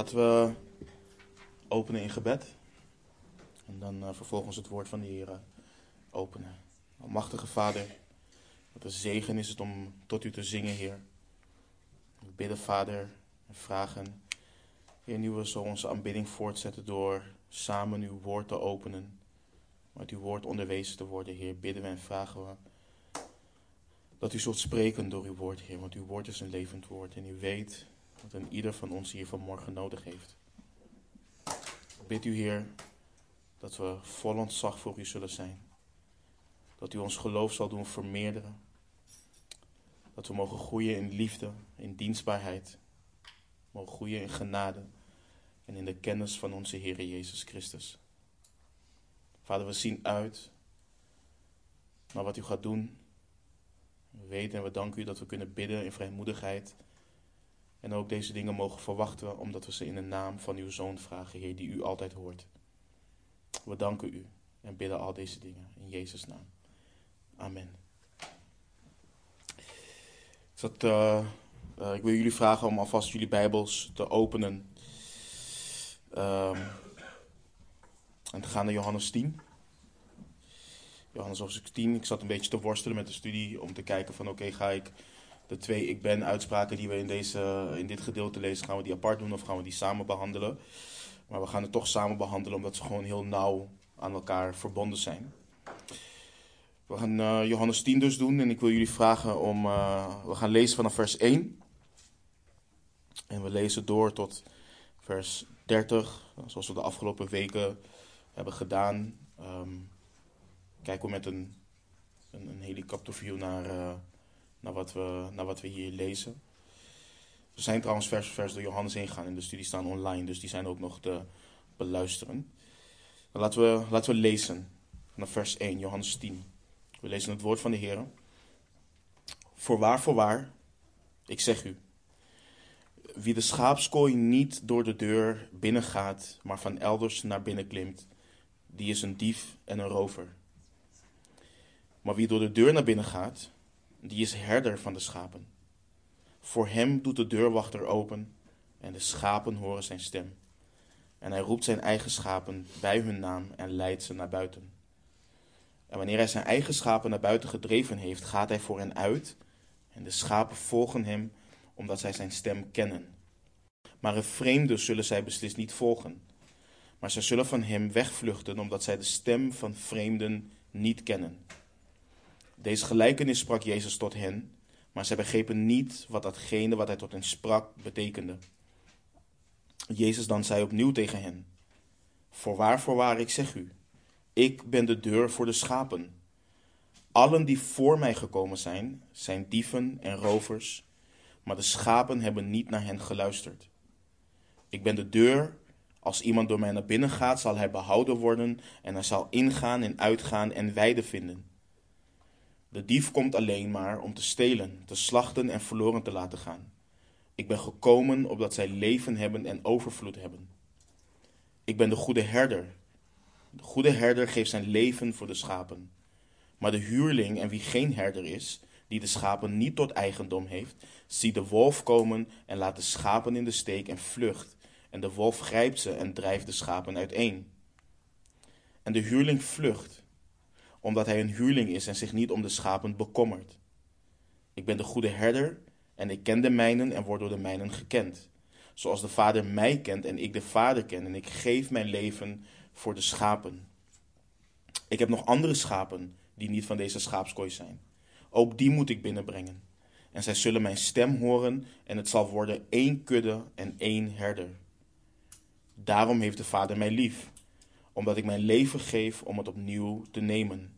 Laten we openen in gebed. En dan uh, vervolgens het woord van de Heer openen. Almachtige Vader, wat een zegen is het om tot u te zingen, Heer. We bidden, Vader, en vragen. Heer, nu we zo onze aanbidding voortzetten door samen uw woord te openen. Met uw woord onderwezen te worden, Heer, bidden we en vragen we dat u zult spreken door uw woord, Heer. Want uw woord is een levend woord en u weet wat een ieder van ons hier vanmorgen nodig heeft. Bid u, Heer, dat we vol ontzag voor u zullen zijn. Dat u ons geloof zal doen vermeerderen. Dat we mogen groeien in liefde, in dienstbaarheid. Mogen groeien in genade en in de kennis van onze Heer Jezus Christus. Vader, we zien uit naar wat u gaat doen. We weten en we danken u dat we kunnen bidden in vrijmoedigheid. En ook deze dingen mogen verwachten, omdat we ze in de naam van uw Zoon vragen, Heer, die u altijd hoort. We danken u en bidden al deze dingen in Jezus' naam. Amen. Zat, uh, uh, ik wil jullie vragen om alvast jullie Bijbels te openen. Um, en te gaan naar Johannes 10. Johannes hoofdstuk 10. Ik zat een beetje te worstelen met de studie om te kijken van oké, ga ik de twee ik ben uitspraken die we in, deze, in dit gedeelte lezen, gaan we die apart doen of gaan we die samen behandelen? Maar we gaan het toch samen behandelen omdat ze gewoon heel nauw aan elkaar verbonden zijn. We gaan uh, Johannes 10 dus doen en ik wil jullie vragen om, uh, we gaan lezen vanaf vers 1. En we lezen door tot vers 30, zoals we de afgelopen weken hebben gedaan. Um, kijken we met een, een, een helikopterview naar, uh, naar, wat we, naar wat we hier lezen. We zijn trouwens vers voor vers door Johannes heen gegaan en de studies staan online, dus die zijn ook nog te beluisteren. Laten we, laten we lezen vanaf vers 1, Johannes 10. We lezen het woord van de Heer. Voorwaar, voorwaar, ik zeg u, wie de schaapskooi niet door de deur binnengaat, maar van elders naar binnen klimt, die is een dief en een rover. Maar wie door de deur naar binnen gaat, die is herder van de schapen. Voor hem doet de deurwachter open en de schapen horen zijn stem. En hij roept zijn eigen schapen bij hun naam en leidt ze naar buiten. En wanneer hij zijn eigen schapen naar buiten gedreven heeft, gaat hij voor hen uit en de schapen volgen hem omdat zij zijn stem kennen. Maar een vreemde zullen zij beslist niet volgen. Maar zij zullen van hem wegvluchten omdat zij de stem van vreemden niet kennen. Deze gelijkenis sprak Jezus tot hen, maar zij begrepen niet wat datgene wat hij tot hen sprak betekende. Jezus dan zei opnieuw tegen hen: Voorwaar, voorwaar, ik zeg u, ik ben de deur voor de schapen. Allen die voor mij gekomen zijn, zijn dieven en rovers, maar de schapen hebben niet naar hen geluisterd. Ik ben de deur. Als iemand door mij naar binnen gaat, zal hij behouden worden en hij zal ingaan en uitgaan en weide vinden. De dief komt alleen maar om te stelen, te slachten en verloren te laten gaan. Ik ben gekomen opdat zij leven hebben en overvloed hebben. Ik ben de goede herder. De goede herder geeft zijn leven voor de schapen. Maar de huurling en wie geen herder is, die de schapen niet tot eigendom heeft, ziet de wolf komen en laat de schapen in de steek en vlucht. En de wolf grijpt ze en drijft de schapen uiteen. En de huurling vlucht, omdat hij een huurling is en zich niet om de schapen bekommert. Ik ben de goede herder en ik ken de mijnen en word door de mijnen gekend. Zoals de Vader mij kent en ik de Vader ken en ik geef mijn leven voor de schapen. Ik heb nog andere schapen die niet van deze schaapskooi zijn. Ook die moet ik binnenbrengen. En zij zullen mijn stem horen en het zal worden één kudde en één herder. Daarom heeft de Vader mij lief, omdat ik mijn leven geef om het opnieuw te nemen.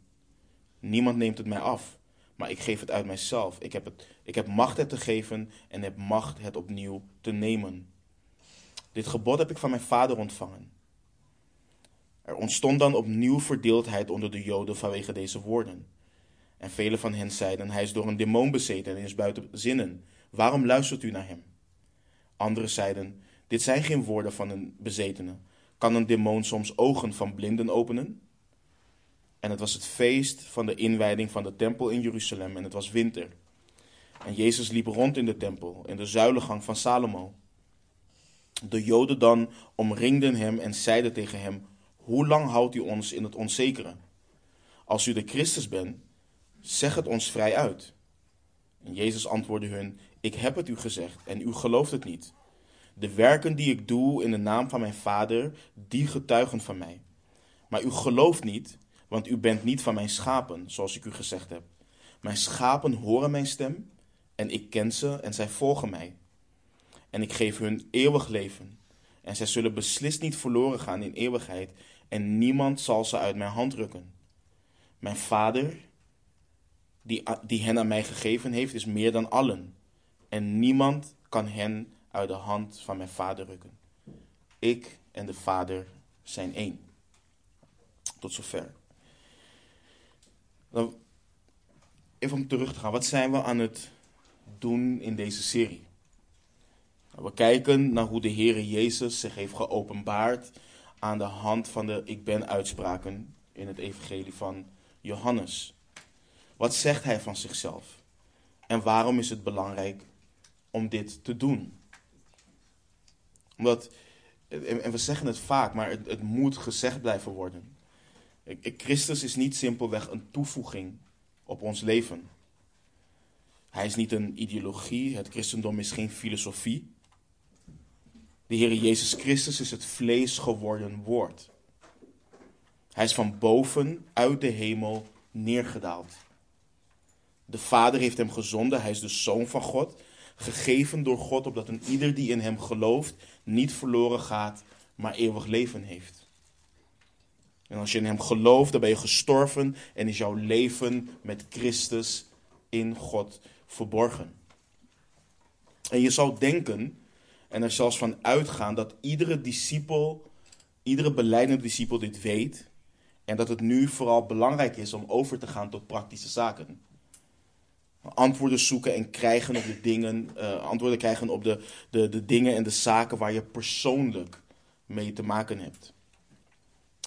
Niemand neemt het mij af, maar ik geef het uit mijzelf. Ik heb, het, ik heb macht het te geven en heb macht het opnieuw te nemen. Dit gebod heb ik van mijn vader ontvangen. Er ontstond dan opnieuw verdeeldheid onder de Joden vanwege deze woorden. En velen van hen zeiden: Hij is door een demon bezeten en is buiten zinnen. Waarom luistert u naar hem? Anderen zeiden: Dit zijn geen woorden van een bezetene. Kan een demon soms ogen van blinden openen? En het was het feest van de inwijding van de tempel in Jeruzalem en het was winter. En Jezus liep rond in de tempel, in de zuilengang van Salomo. De Joden dan omringden hem en zeiden tegen hem: Hoe lang houdt u ons in het onzekere? Als u de Christus bent, zeg het ons vrij uit. En Jezus antwoordde hun: Ik heb het u gezegd en u gelooft het niet. De werken die ik doe in de naam van mijn Vader, die getuigen van mij. Maar u gelooft niet, want u bent niet van mijn schapen, zoals ik u gezegd heb. Mijn schapen horen mijn stem en ik ken ze en zij volgen mij. En ik geef hun eeuwig leven. En zij zullen beslist niet verloren gaan in eeuwigheid en niemand zal ze uit mijn hand rukken. Mijn Vader, die, die hen aan mij gegeven heeft, is meer dan allen. En niemand kan hen uit de hand van mijn Vader rukken. Ik en de Vader zijn één. Tot zover. Even om terug te gaan. Wat zijn we aan het doen in deze serie? We kijken naar hoe de Heere Jezus zich heeft geopenbaard aan de hand van de ik ben uitspraken in het evangelie van Johannes. Wat zegt hij van zichzelf? En waarom is het belangrijk om dit te doen? Omdat, en we zeggen het vaak, maar het, het moet gezegd blijven worden. Christus is niet simpelweg een toevoeging op ons leven. Hij is niet een ideologie, het christendom is geen filosofie. De Heer Jezus Christus is het vlees geworden woord. Hij is van boven uit de hemel neergedaald. De Vader heeft hem gezonden, hij is de Zoon van God, gegeven door God, opdat een ieder die in hem gelooft niet verloren gaat, maar eeuwig leven heeft. En als je in hem gelooft, dan ben je gestorven en is jouw leven met Christus in God verborgen. En je zou denken, en er zelfs van uitgaan, dat iedere discipel, iedere beleidende discipel dit weet. En dat het nu vooral belangrijk is om over te gaan tot praktische zaken. Antwoorden zoeken en krijgen op de dingen, uh, antwoorden krijgen op de, de, de dingen en de zaken waar je persoonlijk mee te maken hebt.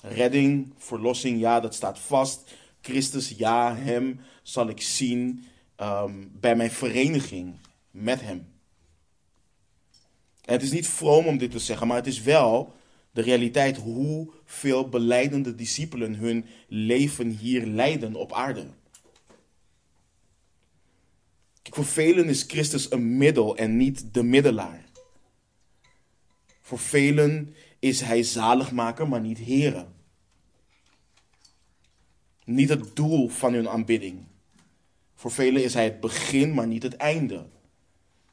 Redding, verlossing, ja, dat staat vast. Christus, ja, hem zal ik zien um, bij mijn vereniging met hem. En het is niet vroom om dit te zeggen, maar het is wel de realiteit hoeveel beleidende discipelen hun leven hier leiden op aarde. Voor velen is Christus een middel en niet de middelaar. Voor velen is hij zaligmaker, maar niet heren. Niet het doel van hun aanbidding. Voor velen is hij het begin, maar niet het einde.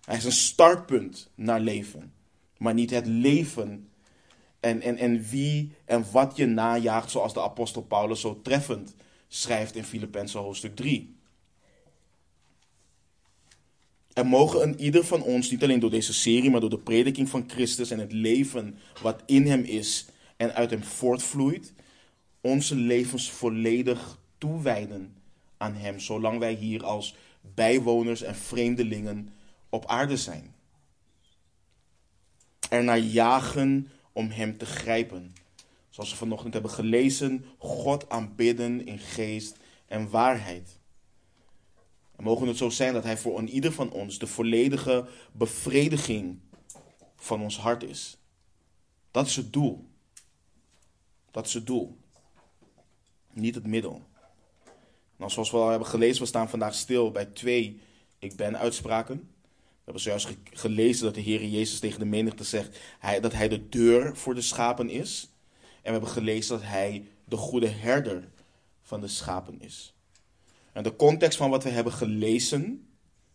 Hij is een startpunt naar leven, maar niet het leven en, en, en wie en wat je najaagt, zoals de apostel Paulus zo treffend schrijft in Filippenzen hoofdstuk 3. Er mogen een ieder van ons, niet alleen door deze serie, maar door de prediking van Christus en het leven wat in hem is en uit hem voortvloeit, onze levens volledig toewijden aan hem, zolang wij hier als bijwoners en vreemdelingen op aarde zijn. Er naar jagen om hem te grijpen. Zoals we vanochtend hebben gelezen, God aanbidden in geest en waarheid. En mogen het zo zijn dat hij voor een ieder van ons de volledige bevrediging van ons hart is. Dat is het doel. Dat is het doel. Niet het middel. Nou, zoals we al hebben gelezen, we staan vandaag stil bij twee ik ben uitspraken. We hebben zojuist gelezen dat de Heer Jezus tegen de menigte zegt hij, dat hij de deur voor de schapen is. En we hebben gelezen dat hij de goede herder van de schapen is. En de context van wat we hebben gelezen,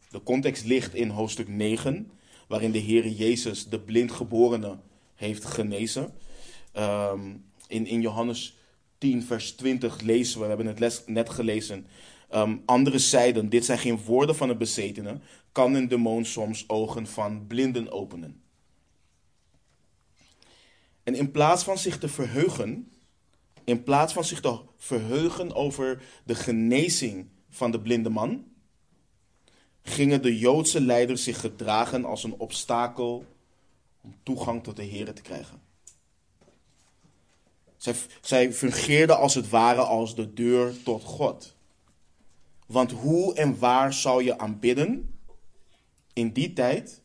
de context ligt in hoofdstuk 9, waarin de Heer Jezus de blindgeborene heeft genezen. Um, in, in Johannes 10, vers 20 lezen we, we hebben het les, net gelezen. Um, andere zeiden, dit zijn geen woorden van een bezetene, kan een demon soms ogen van blinden openen. En in plaats van zich te verheugen, in plaats van zich te verheugen over de genezing van de blinde man, gingen de Joodse leiders zich gedragen als een obstakel om toegang tot de Heer te krijgen. Zij, zij fungeerden als het ware als de deur tot God. Want hoe en waar zou je aanbidden in die tijd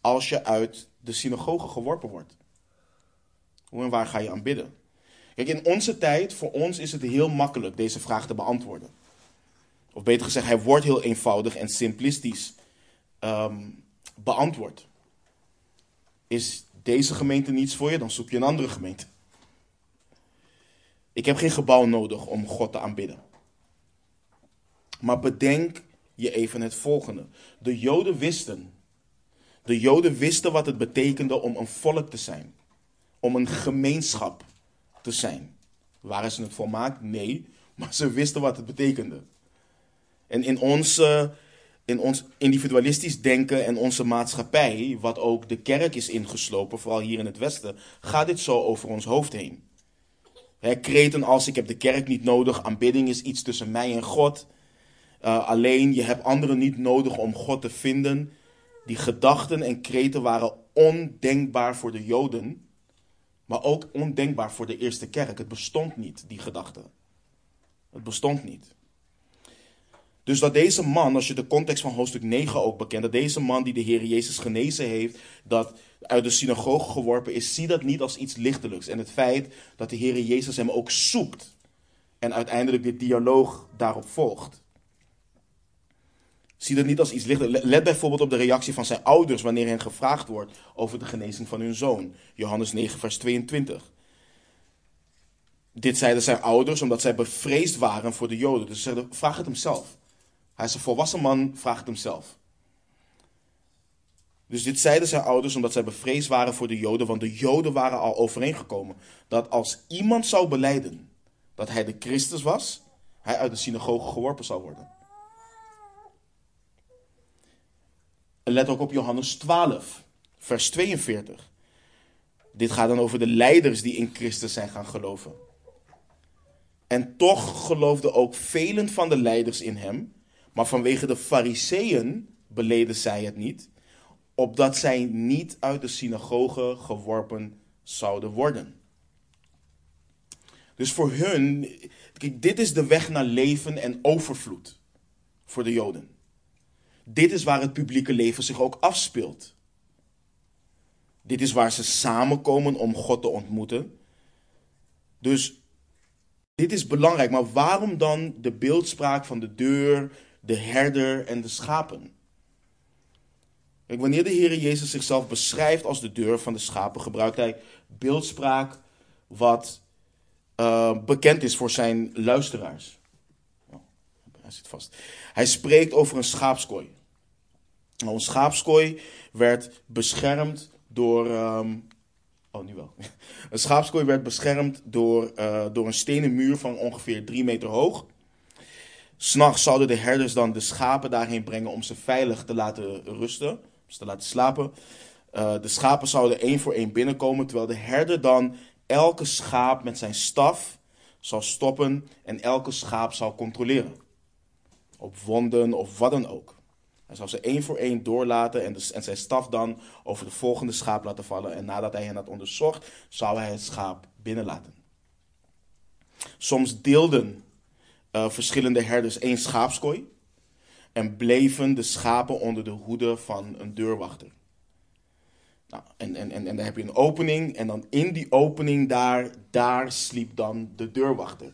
als je uit de synagoge geworpen wordt? Hoe en waar ga je aanbidden? Kijk, in onze tijd, voor ons is het heel makkelijk deze vraag te beantwoorden. Of beter gezegd, hij wordt heel eenvoudig en simplistisch ehm, beantwoord. Is deze gemeente niets voor je, dan zoek je een andere gemeente. Ik heb geen gebouw nodig om God te aanbidden. Maar bedenk je even het volgende. De Joden wisten. De Joden wisten wat het betekende om een volk te zijn. Om een gemeenschap te zijn. Waren ze het volmaakt? Nee. Maar ze wisten wat het betekende. En in, onze, in ons individualistisch denken en onze maatschappij, wat ook de kerk is ingeslopen, vooral hier in het Westen, gaat dit zo over ons hoofd heen. He, kreten als ik heb de kerk niet nodig, aanbidding is iets tussen mij en God. Uh, alleen, je hebt anderen niet nodig om God te vinden. Die gedachten en kreten waren ondenkbaar voor de Joden, maar ook ondenkbaar voor de eerste kerk. Het bestond niet, die gedachte. Het bestond niet. Dus dat deze man, als je de context van hoofdstuk 9 ook bekent, dat deze man die de Heer Jezus genezen heeft, dat uit de synagoge geworpen is, zie dat niet als iets lichtelijks. En het feit dat de Heer Jezus hem ook zoekt en uiteindelijk dit dialoog daarop volgt. Zie dat niet als iets lichtelijks. Let bijvoorbeeld op de reactie van zijn ouders wanneer hen gevraagd wordt over de genezing van hun zoon. Johannes 9, vers 22. Dit zeiden zijn ouders omdat zij bevreesd waren voor de Joden. Dus ze zeiden, vraag het hem zelf. Hij is een volwassen man, vraag het hem zelf. Dus dit zeiden zijn ouders omdat zij bevreesd waren voor de Joden, want de Joden waren al overeengekomen dat als iemand zou beleiden dat hij de Christus was, hij uit de synagoge geworpen zou worden. En let ook op Johannes 12, vers 42. Dit gaat dan over de leiders die in Christus zijn gaan geloven. En toch geloofden ook velen van de leiders in hem, maar vanwege de fariseeën beleden zij het niet, opdat zij niet uit de synagoge geworpen zouden worden. Dus voor hun, dit is de weg naar leven en overvloed voor de Joden. Dit is waar het publieke leven zich ook afspeelt. Dit is waar ze samenkomen om God te ontmoeten. Dus dit is belangrijk, maar waarom dan de beeldspraak van de deur, de herder en de schapen. Wanneer de Heer Jezus zichzelf beschrijft als de deur van de schapen, gebruikt hij beeldspraak wat uh, bekend is voor zijn luisteraars. Hij zit vast. Hij spreekt over een schaapskooi. Nou, een schaapskooi werd beschermd door. Um, oh, nu wel. Een schaapskooi werd beschermd door, uh, door een stenen muur van ongeveer drie meter hoog. S'nachts zouden de herders dan de schapen daarheen brengen om ze veilig te laten rusten, ze te laten slapen. Uh, de schapen zouden één voor één binnenkomen, terwijl de herder dan elke schaap met zijn staf zou stoppen en elke schaap zou controleren. Op wonden of wat dan ook. Hij zou ze één voor één doorlaten en, en zijn staf dan over de volgende schaap laten vallen. En nadat hij hen had onderzocht, zou hij het schaap binnenlaten. Soms deelden uh, verschillende herders één schaapskooi en bleven de schapen onder de hoede van een deurwachter. Nou, en, en, en, en dan heb je een opening en dan in die opening daar, daar sliep dan de deurwachter.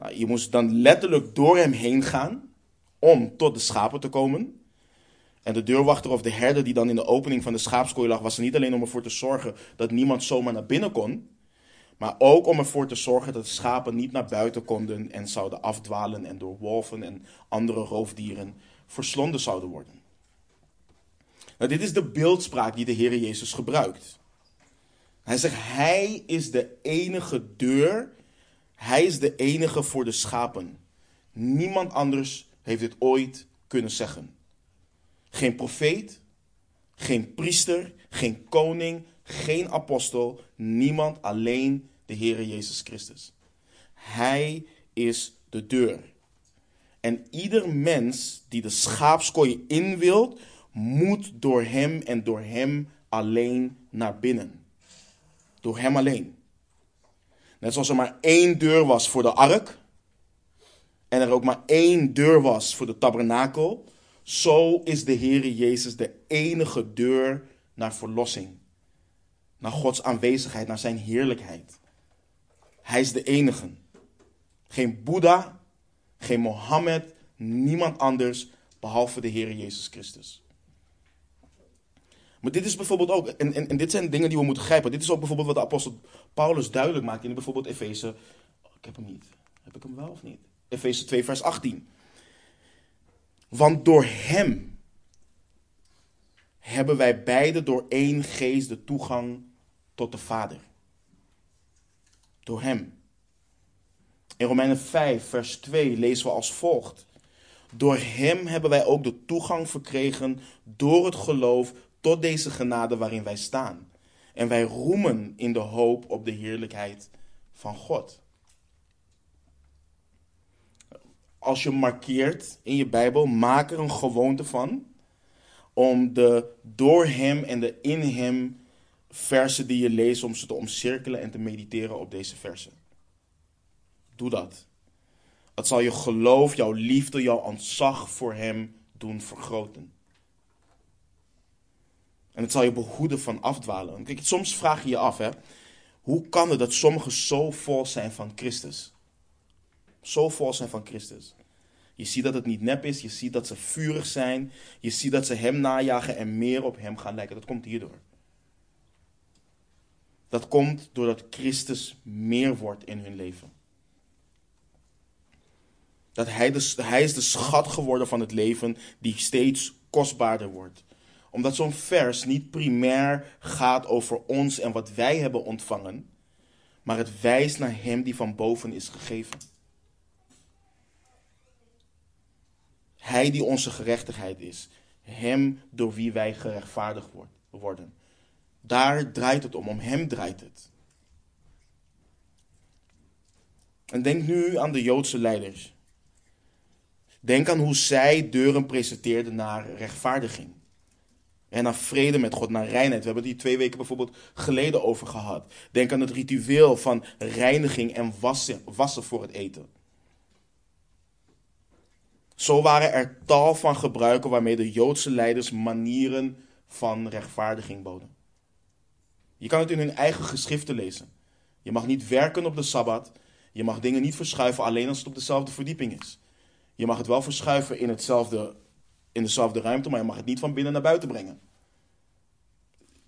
Nou, je moest dan letterlijk door hem heen gaan om tot de schapen te komen. En de deurwachter of de herder die dan in de opening van de schaapskooi lag, was er niet alleen om ervoor te zorgen dat niemand zomaar naar binnen kon, maar ook om ervoor te zorgen dat de schapen niet naar buiten konden en zouden afdwalen en door wolven en andere roofdieren verslonden zouden worden. Nou, dit is de beeldspraak die de Heer Jezus gebruikt. Hij zegt, Hij is de enige deur, Hij is de enige voor de schapen. Niemand anders heeft dit ooit kunnen zeggen. Geen profeet, geen priester, geen koning, geen apostel, niemand, alleen de Heere Jezus Christus. Hij is de deur. En ieder mens die de schaapskooi in wil, moet door hem en door hem alleen naar binnen. Door hem alleen. Net zoals er maar één deur was voor de ark, en er ook maar één deur was voor de tabernakel, zo is de Heere Jezus de enige deur naar verlossing. Naar Gods aanwezigheid, naar zijn heerlijkheid. Hij is de enige. Geen Boeddha, geen Mohammed, niemand anders behalve de Heer Jezus Christus. Maar dit is bijvoorbeeld ook, en, en, en dit zijn dingen die we moeten grijpen. Dit is ook bijvoorbeeld wat de apostel Paulus duidelijk maakt in bijvoorbeeld Efeze. Ik heb hem niet. Heb ik hem wel of niet? Efeze 2, vers 18. Want door hem hebben wij beide door één geest de toegang tot de Vader. Door hem. In Romeinen 5, vers 2 lezen we als volgt. Door hem hebben wij ook de toegang verkregen door het geloof tot deze genade waarin wij staan. En wij roemen in de hoop op de heerlijkheid van God. Als je markeert in je Bijbel, maak er een gewoonte van om de door hem en de in hem versen die je leest, om ze te omcirkelen en te mediteren op deze versen. Doe dat. Het zal je geloof, jouw liefde, jouw ontzag voor hem doen vergroten. En het zal je behoeden van afdwalen. Soms vraag je je af, hè, hoe kan het dat sommigen zo vol zijn van Christus? Zo vol zijn van Christus. Je ziet dat het niet nep is, je ziet dat ze vurig zijn, je ziet dat ze hem najagen en meer op hem gaan lijken. Dat komt hierdoor. Dat komt doordat Christus meer wordt in hun leven. Dat hij, de, hij is de schat geworden van het leven die steeds kostbaarder wordt omdat zo'n vers niet primair gaat over ons en wat wij hebben ontvangen, maar het wijst naar Hem die van boven is gegeven. Hij die onze gerechtigheid is. Hem door wie wij gerechtvaardigd worden. Daar draait het om, om Hem draait het. En denk nu aan de Joodse leiders. Denk aan hoe zij deuren presenteerden naar rechtvaardiging. En naar vrede met God, naar reinheid. We hebben die twee weken bijvoorbeeld geleden over gehad. Denk aan het ritueel van reiniging en wassen, wassen voor het eten. Zo waren er tal van gebruiken waarmee de Joodse leiders manieren van rechtvaardiging boden. Je kan het in hun eigen geschriften lezen. Je mag niet werken op de Sabbat. Je mag dingen niet verschuiven alleen als het op dezelfde verdieping is. Je mag het wel verschuiven in hetzelfde in dezelfde ruimte, maar je mag het niet van binnen naar buiten brengen.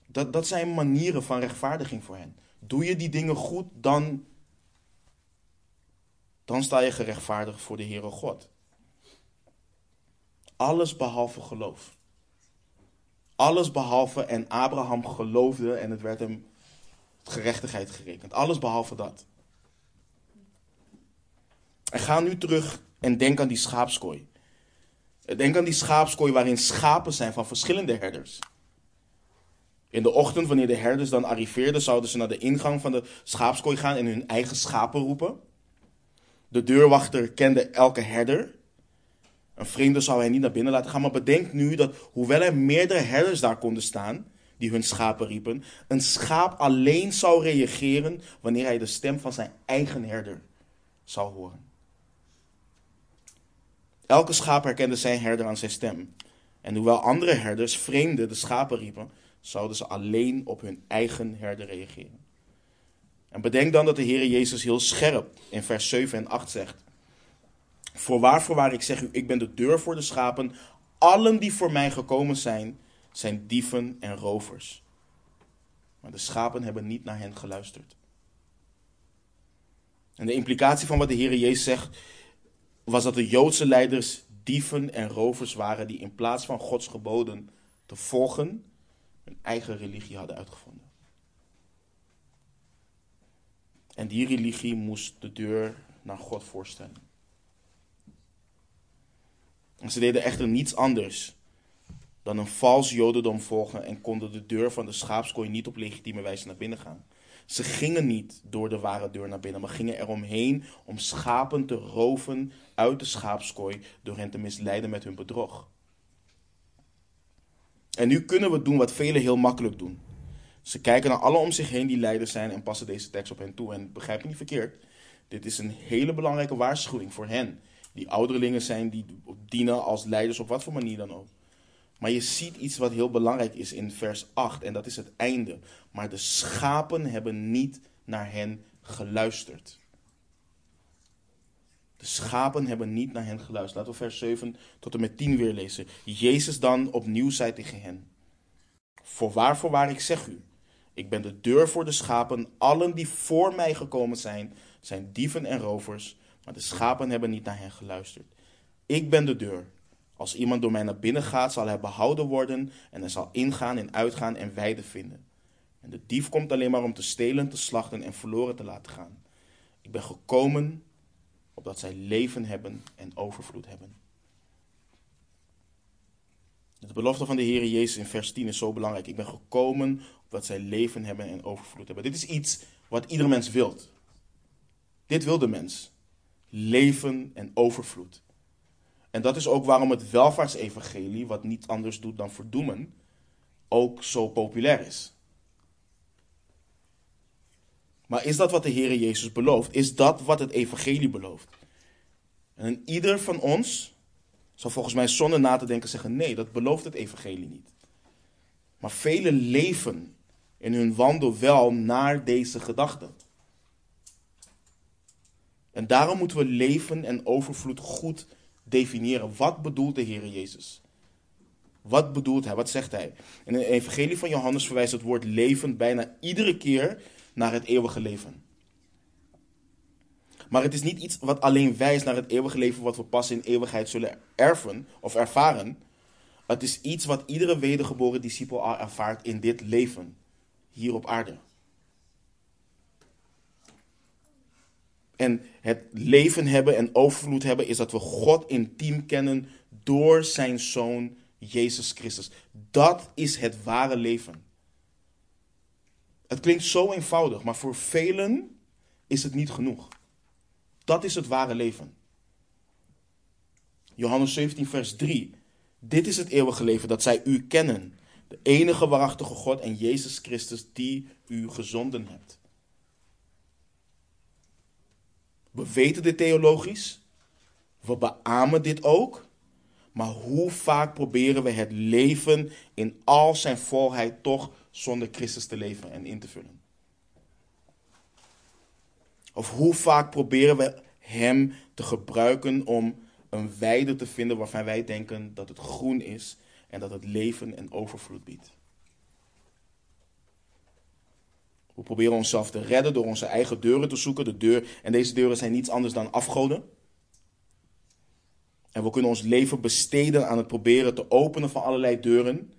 Dat, dat zijn manieren van rechtvaardiging voor hen. Doe je die dingen goed, dan, dan sta je gerechtvaardigd voor de Heere God. Alles behalve geloof. Alles behalve, en Abraham geloofde en het werd hem gerechtigheid gerekend. Alles behalve dat. En ga nu terug en denk aan die schaapskooi. Denk aan die schaapskooi waarin schapen zijn van verschillende herders. In de ochtend, wanneer de herders dan arriveerden, zouden ze naar de ingang van de schaapskooi gaan en hun eigen schapen roepen. De deurwachter kende elke herder. Een vreemde zou hij niet naar binnen laten gaan, maar bedenk nu dat hoewel er meerdere herders daar konden staan, die hun schapen riepen, een schaap alleen zou reageren wanneer hij de stem van zijn eigen herder zou horen. Elke schaap herkende zijn herder aan zijn stem. En hoewel andere herders, vreemden, de schapen riepen, zouden ze alleen op hun eigen herder reageren. En bedenk dan dat de Heer Jezus heel scherp in vers 7 en 8 zegt. Voorwaar, voorwaar, ik zeg u, ik ben de deur voor de schapen. Allen die voor mij gekomen zijn, zijn dieven en rovers. Maar de schapen hebben niet naar hen geluisterd. En de implicatie van wat de Heer Jezus zegt was dat de Joodse leiders dieven en rovers waren die in plaats van Gods geboden te volgen, hun eigen religie hadden uitgevonden. En die religie moest de deur naar God voorstellen. En ze deden echter niets anders dan een vals jodendom volgen en konden de deur van de schaapskooi niet op legitieme wijze naar binnen gaan. Ze gingen niet door de ware deur naar binnen, maar gingen eromheen om schapen te roven uit de schaapskooi door hen te misleiden met hun bedrog. En nu kunnen we doen wat velen heel makkelijk doen. Ze kijken naar alle om zich heen die leiders zijn en passen deze tekst op hen toe. En begrijp me niet verkeerd, dit is een hele belangrijke waarschuwing voor hen. Die ouderlingen zijn, die dienen als leiders op wat voor manier dan ook. Maar je ziet iets wat heel belangrijk is in vers 8 en dat is het einde. Maar de schapen hebben niet naar hen geluisterd. De schapen hebben niet naar hen geluisterd. Laten we vers 7 tot en met 10 weer lezen. Jezus dan opnieuw zei tegen hen: Voorwaar, voorwaar, ik zeg u. Ik ben de deur voor de schapen. Allen die voor mij gekomen zijn, zijn dieven en rovers. Maar de schapen hebben niet naar hen geluisterd. Ik ben de deur. Als iemand door mij naar binnen gaat, zal hij behouden worden. En hij zal ingaan en uitgaan en weide vinden. En de dief komt alleen maar om te stelen, te slachten en verloren te laten gaan. Ik ben gekomen opdat zij leven hebben en overvloed hebben. De belofte van de Heer Jezus in vers 10 is zo belangrijk. Ik ben gekomen opdat zij leven hebben en overvloed hebben. Dit is iets wat ieder mens wilt. Dit wil de mens. Leven en overvloed. En dat is ook waarom het welvaartsevangelie, wat niet anders doet dan verdoemen, ook zo populair is. Maar is dat wat de Heer Jezus belooft? Is dat wat het evangelie belooft? En ieder van ons zal volgens mij zonder na te denken zeggen: nee, dat belooft het evangelie niet. Maar velen leven in hun wandel wel naar deze gedachte. En daarom moeten we leven en overvloed goed definiëren. Wat bedoelt de Heer Jezus? Wat bedoelt hij? Wat zegt hij? In het Evangelie van Johannes verwijst het woord leven bijna iedere keer naar het eeuwige leven. Maar het is niet iets wat alleen wijst naar het eeuwige leven wat we pas in eeuwigheid zullen erven of ervaren. Het is iets wat iedere wedergeboren discipel al ervaart in dit leven, hier op aarde. En het leven hebben en overvloed hebben is dat we God intiem kennen door zijn zoon Jezus Christus. Dat is het ware leven. Het klinkt zo eenvoudig, maar voor velen is het niet genoeg. Dat is het ware leven. Johannes 17, vers 3. Dit is het eeuwige leven, dat zij u kennen. De enige waarachtige God en Jezus Christus die u gezonden hebt. We weten dit theologisch. We beamen dit ook. Maar hoe vaak proberen we het leven in al zijn volheid toch zonder Christus te leven en in te vullen? Of hoe vaak proberen we Hem te gebruiken om een weide te vinden waarvan wij denken dat het groen is en dat het leven en overvloed biedt? We proberen onszelf te redden door onze eigen deuren te zoeken. De deur, en deze deuren zijn niets anders dan afgoden. En we kunnen ons leven besteden aan het proberen te openen van allerlei deuren.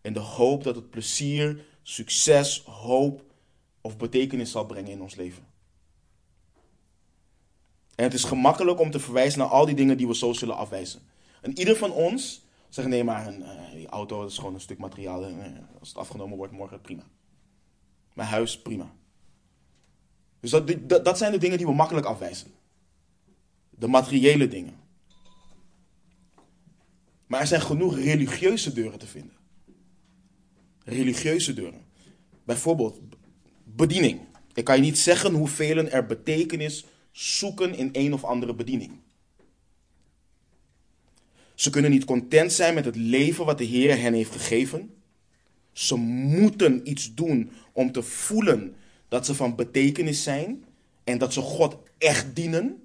In de hoop dat het plezier, succes, hoop of betekenis zal brengen in ons leven. En het is gemakkelijk om te verwijzen naar al die dingen die we zo zullen afwijzen. En ieder van ons zegt: nee, maar een, uh, die auto is gewoon een stuk materiaal. Uh, als het afgenomen wordt morgen, prima. Mijn huis, prima. Dus dat, dat zijn de dingen die we makkelijk afwijzen. De materiële dingen. Maar er zijn genoeg religieuze deuren te vinden. Religieuze deuren. Bijvoorbeeld bediening. Ik kan je niet zeggen hoeveel er betekenis zoeken in een of andere bediening. Ze kunnen niet content zijn met het leven wat de Heer hen heeft gegeven. Ze moeten iets doen om te voelen dat ze van betekenis zijn en dat ze God echt dienen.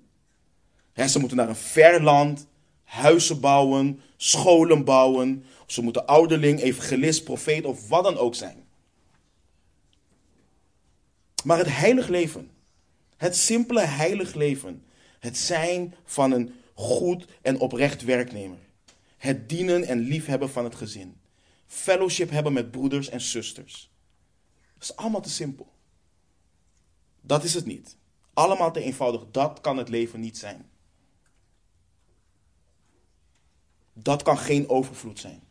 ze moeten naar een ver land, huizen bouwen, scholen bouwen. Ze moeten ouderling, evangelist, profeet of wat dan ook zijn. Maar het heilig leven, het simpele heilig leven, het zijn van een goed en oprecht werknemer, het dienen en liefhebben van het gezin, fellowship hebben met broeders en zusters. Dat is allemaal te simpel. Dat is het niet. Allemaal te eenvoudig. Dat kan het leven niet zijn. Dat kan geen overvloed zijn.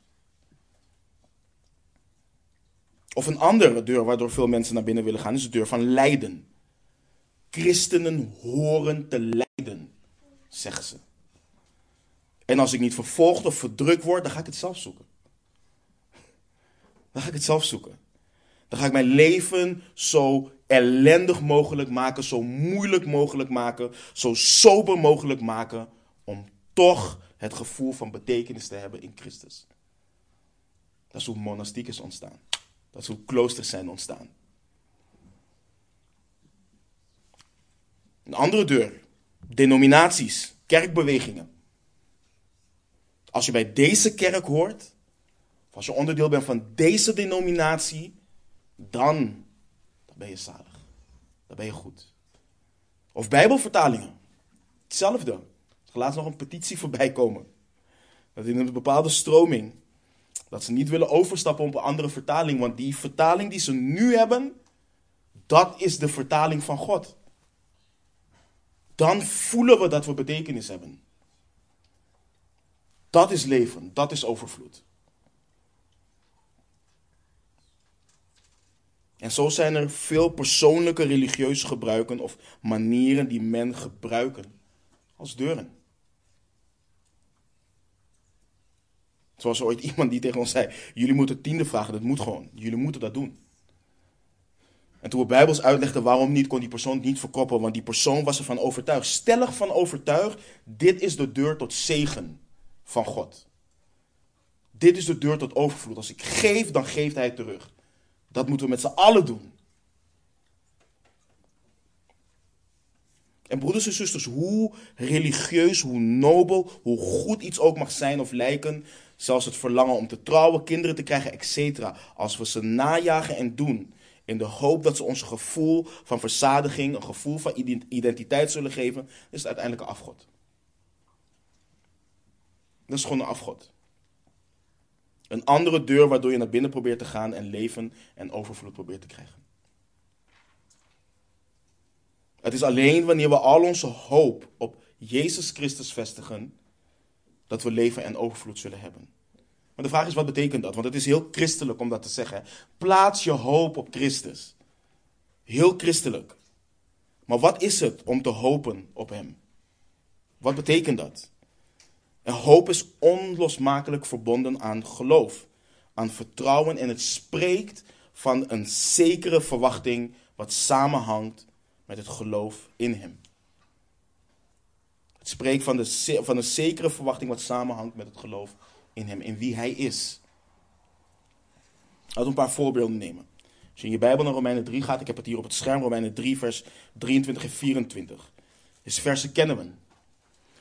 Of een andere deur waardoor veel mensen naar binnen willen gaan, is de deur van lijden. Christenen horen te lijden, zeggen ze. En als ik niet vervolgd of verdrukt word, dan ga ik het zelf zoeken. Dan ga ik het zelf zoeken. Dan ga ik mijn leven zo ellendig mogelijk maken, zo moeilijk mogelijk maken, zo sober mogelijk maken, om toch het gevoel van betekenis te hebben in Christus. Dat is hoe monastiek is ontstaan. Dat is hoe kloosters zijn ontstaan. Een andere deur. Denominaties, kerkbewegingen. Als je bij deze kerk hoort, als je onderdeel bent van deze denominatie, dan, dan ben je zalig. Dan ben je goed. Of bijbelvertalingen. Hetzelfde. Er laatst nog een petitie voorbij komen. Dat in een bepaalde stroming, dat ze niet willen overstappen op een andere vertaling. Want die vertaling die ze nu hebben, dat is de vertaling van God. Dan voelen we dat we betekenis hebben. Dat is leven, dat is overvloed. En zo zijn er veel persoonlijke religieuze gebruiken of manieren die men gebruiken als deuren. Zoals ooit iemand die tegen ons zei: Jullie moeten tiende vragen, dat moet gewoon. Jullie moeten dat doen. En toen we Bijbels uitlegden waarom niet, kon die persoon niet verkoppen, want die persoon was ervan overtuigd. Stellig van overtuigd: dit is de deur tot zegen van God. Dit is de deur tot overvloed. Als ik geef, dan geeft hij terug. Dat moeten we met z'n allen doen. En broeders en zusters, hoe religieus, hoe nobel, hoe goed iets ook mag zijn of lijken, zelfs het verlangen om te trouwen, kinderen te krijgen, etc. Als we ze najagen en doen in de hoop dat ze ons een gevoel van verzadiging, een gevoel van identiteit zullen geven, is het uiteindelijk een afgod. Dat is gewoon een afgod. Een andere deur waardoor je naar binnen probeert te gaan en leven en overvloed probeert te krijgen. Het is alleen wanneer we al onze hoop op Jezus Christus vestigen, dat we leven en overvloed zullen hebben. Maar de vraag is, wat betekent dat? Want het is heel christelijk om dat te zeggen. Plaats je hoop op Christus. Heel christelijk. Maar wat is het om te hopen op Hem? Wat betekent dat? Hoop is onlosmakelijk verbonden aan geloof, aan vertrouwen en het spreekt van een zekere verwachting wat samenhangt met het geloof in Hem. Het spreekt van, de, van een zekere verwachting wat samenhangt met het geloof in Hem, in wie Hij is. Laten we een paar voorbeelden nemen. Als je in je Bijbel naar Romeinen 3 gaat, ik heb het hier op het scherm, Romeinen 3, vers 23 en 24. Deze versen kennen we.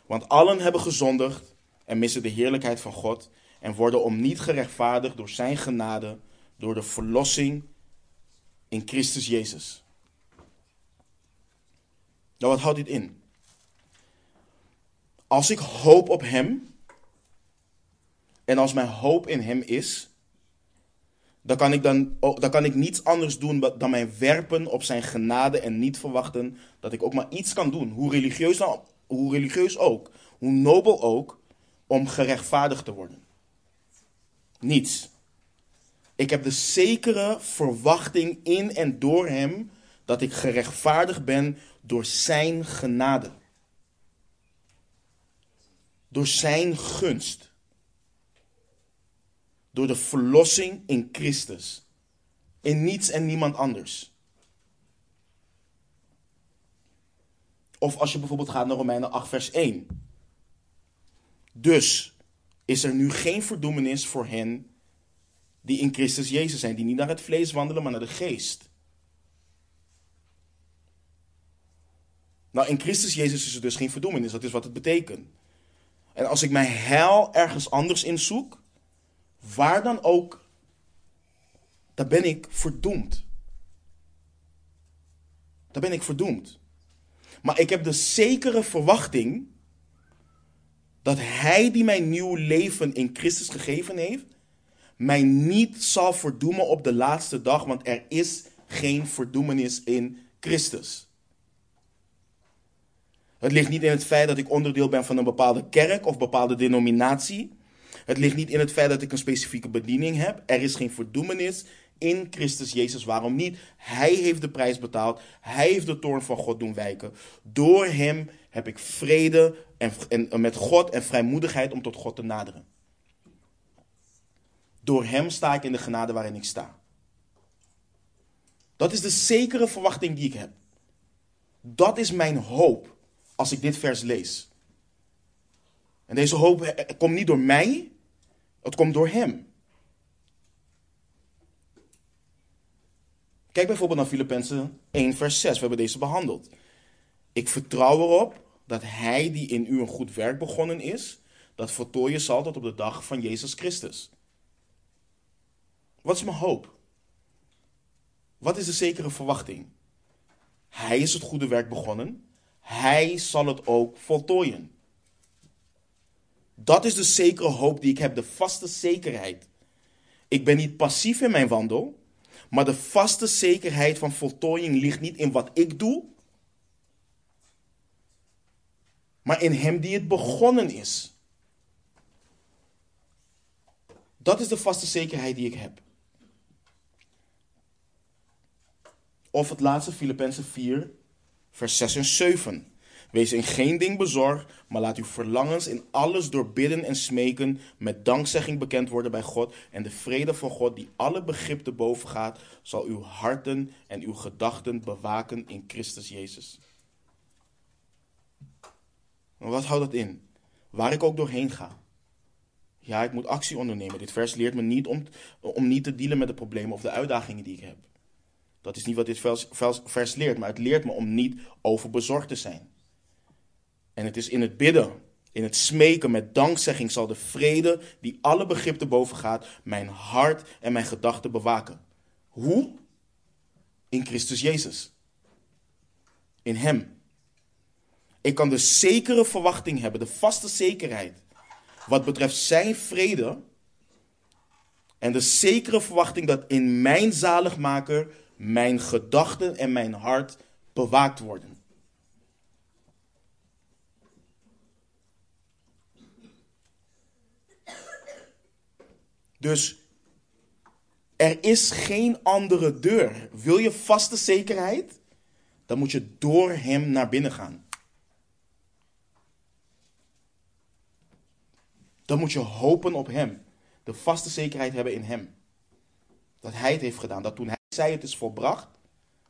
Want allen hebben gezondigd en missen de heerlijkheid van God en worden om niet gerechtvaardigd door Zijn genade, door de verlossing in Christus Jezus. Nou, wat houdt dit in? Als ik hoop op Hem en als mijn hoop in Hem is, dan kan ik, dan, dan kan ik niets anders doen dan mij werpen op Zijn genade en niet verwachten dat ik ook maar iets kan doen, hoe religieus, dan, hoe religieus ook, hoe nobel ook, om gerechtvaardigd te worden. Niets. Ik heb de zekere verwachting in en door Hem dat ik gerechtvaardigd ben door Zijn genade. Door Zijn gunst. Door de verlossing in Christus. In niets en niemand anders. Of als je bijvoorbeeld gaat naar Romeinen 8, vers 1. Dus is er nu geen verdoemenis voor hen die in Christus Jezus zijn, die niet naar het vlees wandelen, maar naar de geest. Nou, in Christus Jezus is er dus geen verdoemenis, dat is wat het betekent. En als ik mijn heil ergens anders in zoek, waar dan ook, dan ben ik verdoemd. Dan ben ik verdoemd. Maar ik heb de zekere verwachting dat Hij die mij nieuw leven in Christus gegeven heeft, mij niet zal verdoemen op de laatste dag, want er is geen verdoemenis in Christus. Het ligt niet in het feit dat ik onderdeel ben van een bepaalde kerk of bepaalde denominatie. Het ligt niet in het feit dat ik een specifieke bediening heb. Er is geen verdoemenis in Christus Jezus. Waarom niet? Hij heeft de prijs betaald. Hij heeft de toorn van God doen wijken. Door hem heb ik vrede en, en, met God en vrijmoedigheid om tot God te naderen. Door Hem sta ik in de genade waarin ik sta. Dat is de zekere verwachting die ik heb. Dat is mijn hoop als ik dit vers lees. En deze hoop eh, eh, komt niet door mij, het komt door Hem. Kijk bijvoorbeeld naar Filippenzen 1, vers 6. We hebben deze behandeld. Ik vertrouw erop dat hij die in u een goed werk begonnen is, dat voltooien zal tot op de dag van Jezus Christus. Wat is mijn hoop? Wat is de zekere verwachting? Hij is het goede werk begonnen. Hij zal het ook voltooien. Dat is de zekere hoop die ik heb, de vaste zekerheid. Ik ben niet passief in mijn wandel, maar de vaste zekerheid van voltooiing ligt niet in wat ik doe, maar in Hem die het begonnen is. Dat is de vaste zekerheid die ik heb. Of het laatste, Filippenzen 4, vers 6 en 7. Wees in geen ding bezorgd, maar laat uw verlangens in alles door bidden en smeken met dankzegging bekend worden bij God. En de vrede van God, die alle begrip te boven gaat, zal uw harten en uw gedachten bewaken in Christus Jezus. Wat houdt dat in? Waar ik ook doorheen ga. Ja, ik moet actie ondernemen. Dit vers leert me niet om, om niet te dealen met de problemen of de uitdagingen die ik heb. Dat is niet wat dit vers, vers leert, maar het leert me om niet overbezorgd te zijn. En het is in het bidden, in het smeken met dankzegging zal de vrede die alle begrip te boven gaat, mijn hart en mijn gedachten bewaken. Hoe? In Christus Jezus. In Hem. Ik kan de zekere verwachting hebben, de vaste zekerheid, wat betreft Zijn vrede. En de zekere verwachting dat in mijn zaligmaker mijn gedachten en mijn hart bewaakt worden. Dus er is geen andere deur. Wil je vaste zekerheid? Dan moet je door Hem naar binnen gaan. Dan moet je hopen op Hem. De vaste zekerheid hebben in Hem. Dat Hij het heeft gedaan. Dat toen Hij zei het is volbracht,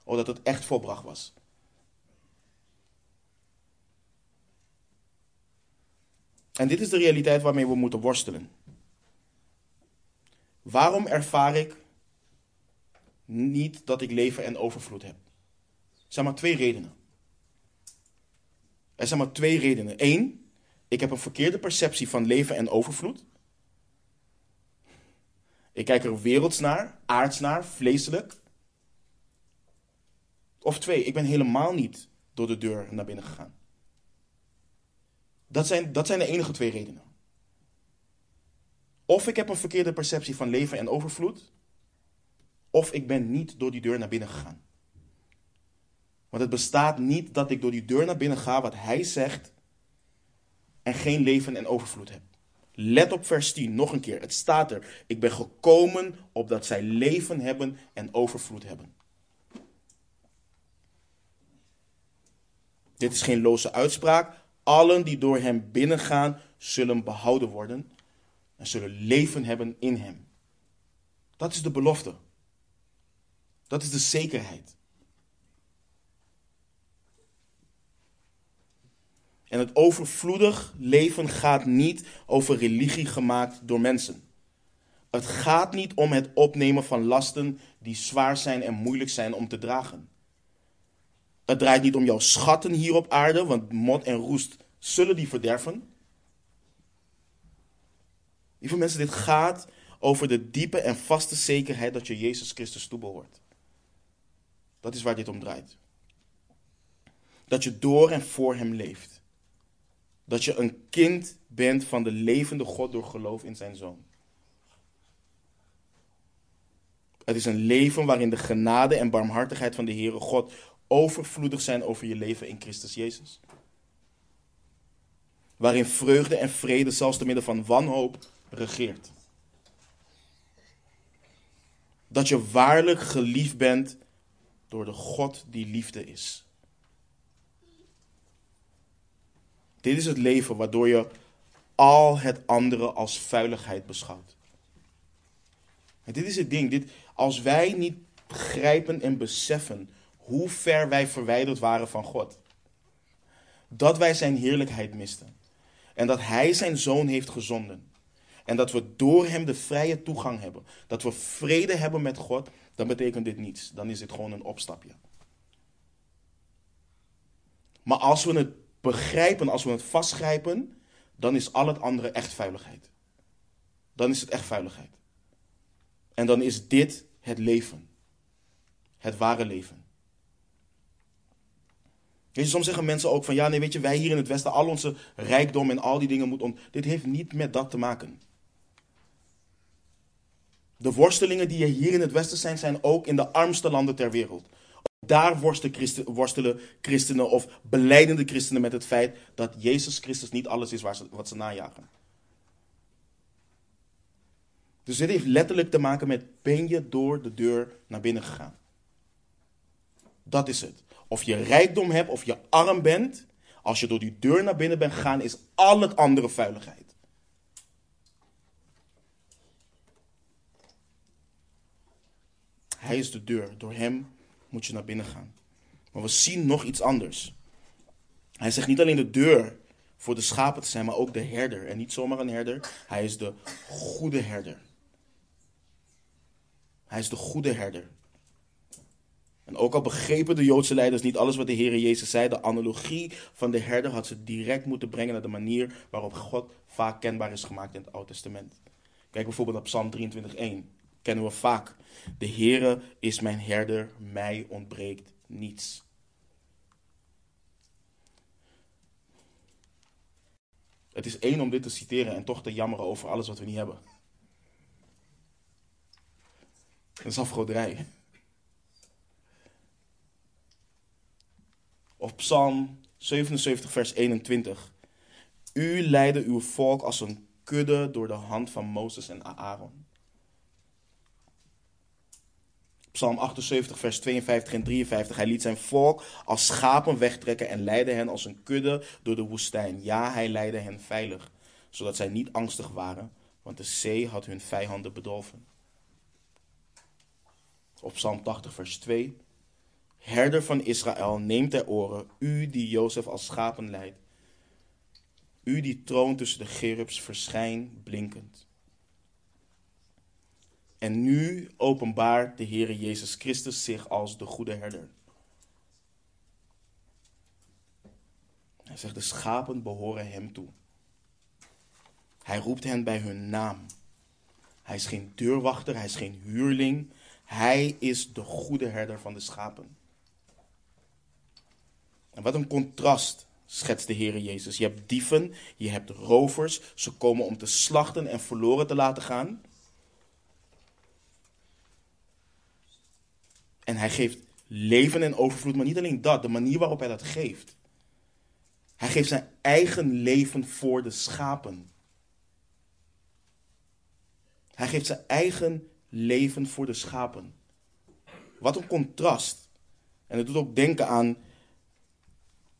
of dat het echt volbracht was. En dit is de realiteit waarmee we moeten worstelen. Waarom ervaar ik niet dat ik leven en overvloed heb? Er zijn maar twee redenen. Er zijn maar twee redenen. Eén, ik heb een verkeerde perceptie van leven en overvloed. Ik kijk er werelds naar, aards naar, vleeselijk. Of twee, ik ben helemaal niet door de deur naar binnen gegaan. Dat zijn, dat zijn de enige twee redenen. Of ik heb een verkeerde perceptie van leven en overvloed, of ik ben niet door die deur naar binnen gegaan. Want het bestaat niet dat ik door die deur naar binnen ga, wat hij zegt, en geen leven en overvloed heb. Let op vers 10, nog een keer. Het staat er. Ik ben gekomen opdat zij leven hebben en overvloed hebben. Dit is geen loze uitspraak. Allen die door hem binnengaan, zullen behouden worden en zullen leven hebben in hem. Dat is de belofte. Dat is de zekerheid. En het overvloedig leven gaat niet over religie gemaakt door mensen. Het gaat niet om het opnemen van lasten die zwaar zijn en moeilijk zijn om te dragen. Het draait niet om jouw schatten hier op aarde, want mot en roest zullen die verderven. Lieve mensen, dit gaat over de diepe en vaste zekerheid dat je Jezus Christus toebehoort. Dat is waar dit om draait. Dat je door en voor Hem leeft. Dat je een kind bent van de levende God door geloof in Zijn Zoon. Het is een leven waarin de genade en barmhartigheid van de Heere God overvloedig zijn over je leven in Christus Jezus. Waarin vreugde en vrede zelfs te midden van wanhoop regeert. Dat je waarlijk geliefd bent door de God die liefde is. Dit is het leven waardoor je al het andere als vuiligheid beschouwt. En dit is het ding. Dit, als wij niet begrijpen en beseffen hoe ver wij verwijderd waren van God. Dat wij zijn heerlijkheid misten. En dat Hij zijn zoon heeft gezonden. en dat we door Hem de vrije toegang hebben, dat we vrede hebben met God, dan betekent dit niets. Dan is dit gewoon een opstapje. Maar als we het begrijpen, als we het vastgrijpen, dan is al het andere echt vuiligheid. Dan is het echt vuiligheid. En dan is dit het leven. Het ware leven. Weet soms zeggen mensen ook van ja, nee, weet je, wij hier in het Westen, al onze rijkdom en al die dingen moeten. Dit heeft niet met dat te maken. De worstelingen die hier in het Westen zijn, zijn ook in de armste landen ter wereld. Daar worstelen christenen of beleidende christenen met het feit dat Jezus Christus niet alles is wat ze najagen. Dus dit heeft letterlijk te maken met ben je door de deur naar binnen gegaan. Dat is het. Of je rijkdom hebt of je arm bent, als je door die deur naar binnen bent gegaan, is al het andere vuiligheid. Hij is de deur. Door hem moet je naar binnen gaan. Maar we zien nog iets anders. Hij zegt niet alleen de deur voor de schapen te zijn, maar ook de herder. En niet zomaar een herder, hij is de goede herder. Hij is de goede herder. En ook al begrepen de Joodse leiders niet alles wat de Heer Jezus zei, de analogie van de herder had ze direct moeten brengen naar de manier waarop God vaak kenbaar is gemaakt in het Oude Testament. Kijk bijvoorbeeld op Psalm 23:1 kennen we vaak. De Heere is mijn herder, mij ontbreekt niets. Het is één om dit te citeren en toch te jammeren over alles wat we niet hebben. Dat is afgoderij. Of Psalm 77, vers 21. U leidde uw volk als een kudde door de hand van Mozes en Aaron. Psalm 78, vers 52 en 53. Hij liet zijn volk als schapen wegtrekken en leidde hen als een kudde door de woestijn. Ja, hij leidde hen veilig, zodat zij niet angstig waren, want de zee had hun vijanden bedolven. Op Psalm 80, vers 2. Herder van Israël, neem ter oren, u die Jozef als schapen leidt. U die troont tussen de gerubs, verschijn blinkend. En nu openbaart de Heer Jezus Christus zich als de goede herder. Hij zegt, de schapen behoren hem toe. Hij roept hen bij hun naam. Hij is geen deurwachter, hij is geen huurling. Hij is de goede herder van de schapen. En wat een contrast schetst de Heer Jezus. Je hebt dieven, je hebt rovers. Ze komen om te slachten en verloren te laten gaan. En hij geeft leven en overvloed, maar niet alleen dat, de manier waarop hij dat geeft. Hij geeft zijn eigen leven voor de schapen. Hij geeft zijn eigen leven voor de schapen. Wat een contrast. En het doet ook denken aan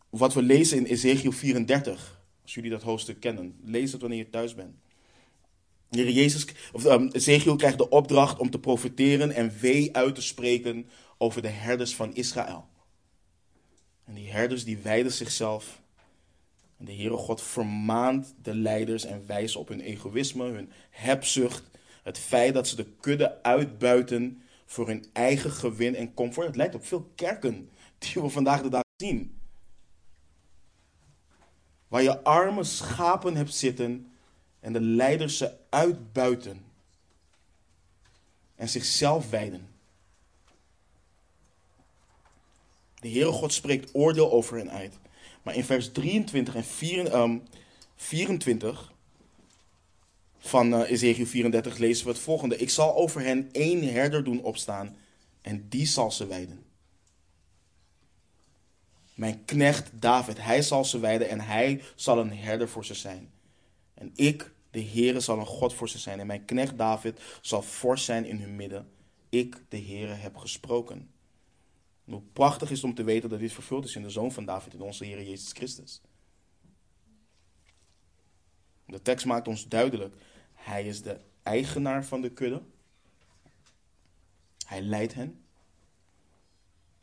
wat we lezen in Ezekiel 34. Als jullie dat hoofdstuk kennen. Lees het wanneer je thuis bent. Heer Jezus, of, um, Ezekiel krijgt de opdracht om te profeteren en wee uit te spreken over de herders van Israël. En die herders die wijden zichzelf. En de Heere God vermaant de leiders en wijst op hun egoïsme, hun hebzucht. Het feit dat ze de kudde uitbuiten voor hun eigen gewin en comfort. Het lijkt op veel kerken die we vandaag de dag zien. Waar je arme schapen hebt zitten en de leiders ze uitbuiten en zichzelf wijden. De Heere God spreekt oordeel over hen uit. Maar in vers 23 en 24 ehm, van uh, Ezekiel 34 lezen we het volgende. Ik zal over hen één herder doen opstaan en die zal ze wijden. Mijn knecht David, hij zal ze wijden en hij zal een herder voor ze zijn. En ik, de Heere, zal een God voor ze zijn. En mijn knecht David zal fors zijn in hun midden. Ik, de Heere, heb gesproken. hoe prachtig is het om te weten dat dit vervuld is in de Zoon van David, in onze Heer Jezus Christus. De tekst maakt ons duidelijk, hij is de eigenaar van de kudde. Hij leidt hen.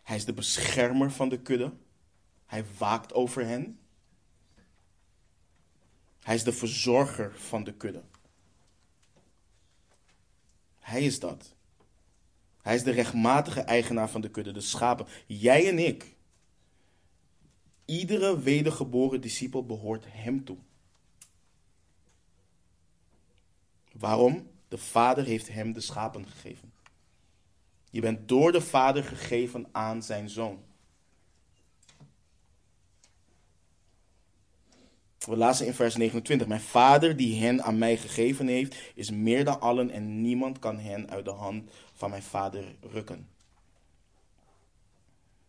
Hij is de beschermer van de kudde. Hij waakt over hen. Hij is de verzorger van de kudde. Hij is dat. Hij is de rechtmatige eigenaar van de kudde, de schapen. Jij en ik. Iedere wedergeboren discipel behoort hem toe. Waarom? De Vader heeft hem de schapen gegeven. Je bent door de Vader gegeven aan zijn zoon. We lazen in vers 29. Mijn vader die hen aan mij gegeven heeft, is meer dan allen en niemand kan hen uit de hand van mijn vader rukken.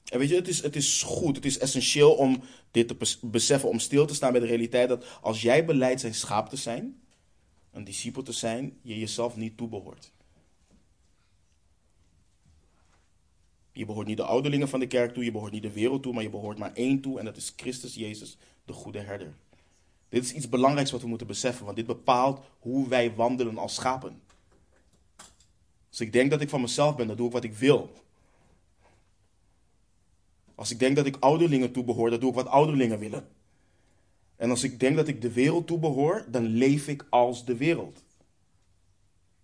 En weet je, het is, het is goed, het is essentieel om dit te beseffen, om stil te staan bij de realiteit dat als jij beleidt zijn schaap te zijn, een discipel te zijn, je jezelf niet toebehoort. Je behoort niet de ouderlingen van de kerk toe, je behoort niet de wereld toe, maar je behoort maar één toe en dat is Christus Jezus, de goede herder. Dit is iets belangrijks wat we moeten beseffen, want dit bepaalt hoe wij wandelen als schapen. Als ik denk dat ik van mezelf ben, dan doe ik wat ik wil. Als ik denk dat ik ouderlingen toebehoor, dan doe ik wat ouderlingen willen. En als ik denk dat ik de wereld toebehoor, dan leef ik als de wereld.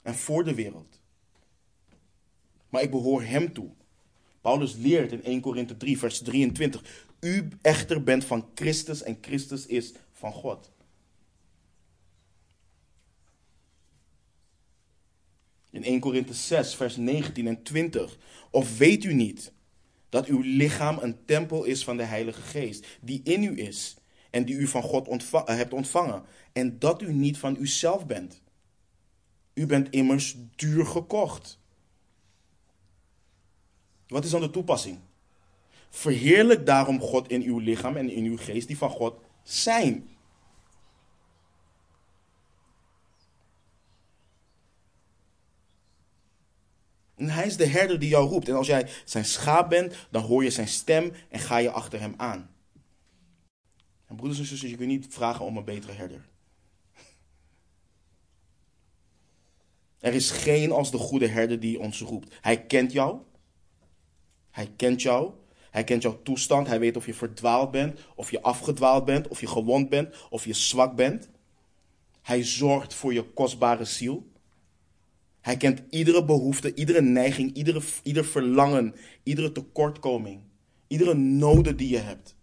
En voor de wereld. Maar ik behoor hem toe. Paulus leert in 1 Korinthe 3, vers 23. U echter bent van Christus en Christus is van God. In 1 Korinthe 6, vers 19 en 20. Of weet u niet dat uw lichaam een tempel is van de Heilige Geest, die in u is en die u van God ontva hebt ontvangen, en dat u niet van uzelf bent? U bent immers duur gekocht. Wat is dan de toepassing? Verheerlijk daarom God in uw lichaam en in uw geest, die van God zijn. En hij is de herder die jou roept. En als jij zijn schaap bent, dan hoor je zijn stem en ga je achter hem aan. En broeders en zusters, je kunt niet vragen om een betere herder. Er is geen als de goede herder die ons roept. Hij kent jou. Hij kent jou. Hij kent jouw toestand. Hij weet of je verdwaald bent, of je afgedwaald bent, of je gewond bent, of je zwak bent. Hij zorgt voor je kostbare ziel. Hij kent iedere behoefte, iedere neiging, iedere, ieder verlangen, iedere tekortkoming, iedere noden die je hebt.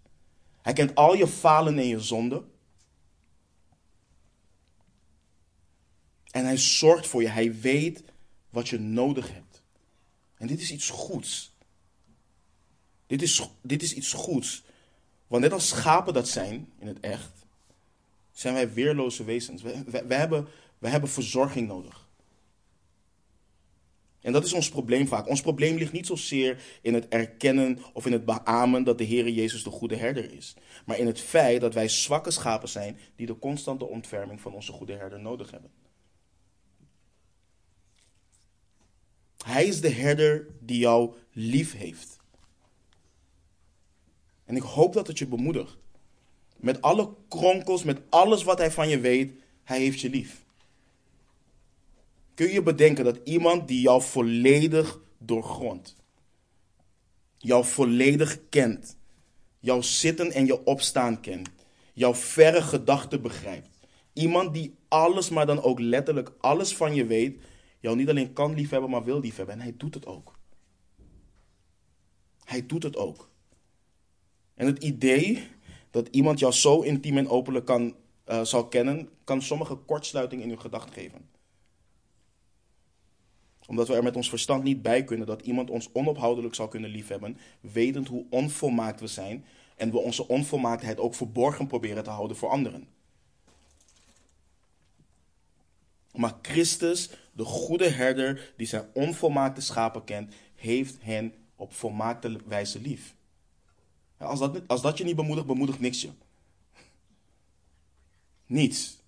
Hij kent al je falen en je zonden. En hij zorgt voor je. Hij weet wat je nodig hebt. En dit is iets goeds. Dit is, dit is iets goeds. Want net als schapen dat zijn, in het echt, zijn wij weerloze wezens. We, we, hebben, we hebben verzorging nodig. En dat is ons probleem vaak. Ons probleem ligt niet zozeer in het erkennen of in het beamen dat de Heer Jezus de goede herder is. Maar in het feit dat wij zwakke schapen zijn die de constante ontferming van onze goede herder nodig hebben. Hij is de herder die jou lief heeft. En ik hoop dat het je bemoedigt. Met alle kronkels, met alles wat hij van je weet, hij heeft je lief. Kun je bedenken dat iemand die jou volledig doorgrondt, jou volledig kent, jouw zitten en je opstaan kent, jouw verre gedachten begrijpt, iemand die alles, maar dan ook letterlijk alles van je weet, jou niet alleen kan liefhebben, maar wil liefhebben. En hij doet het ook. Hij doet het ook. En het idee dat iemand jou zo intiem en openlijk kan, uh, zal kennen, kan sommige kortsluiting in uw gedachten geven omdat we er met ons verstand niet bij kunnen dat iemand ons onophoudelijk zal kunnen liefhebben, wetend hoe onvolmaakt we zijn en we onze onvolmaaktheid ook verborgen proberen te houden voor anderen. Maar Christus, de goede herder die zijn onvolmaakte schapen kent, heeft hen op volmaakte wijze lief. Als dat, als dat je niet bemoedigt, bemoedigt niks je. Niets.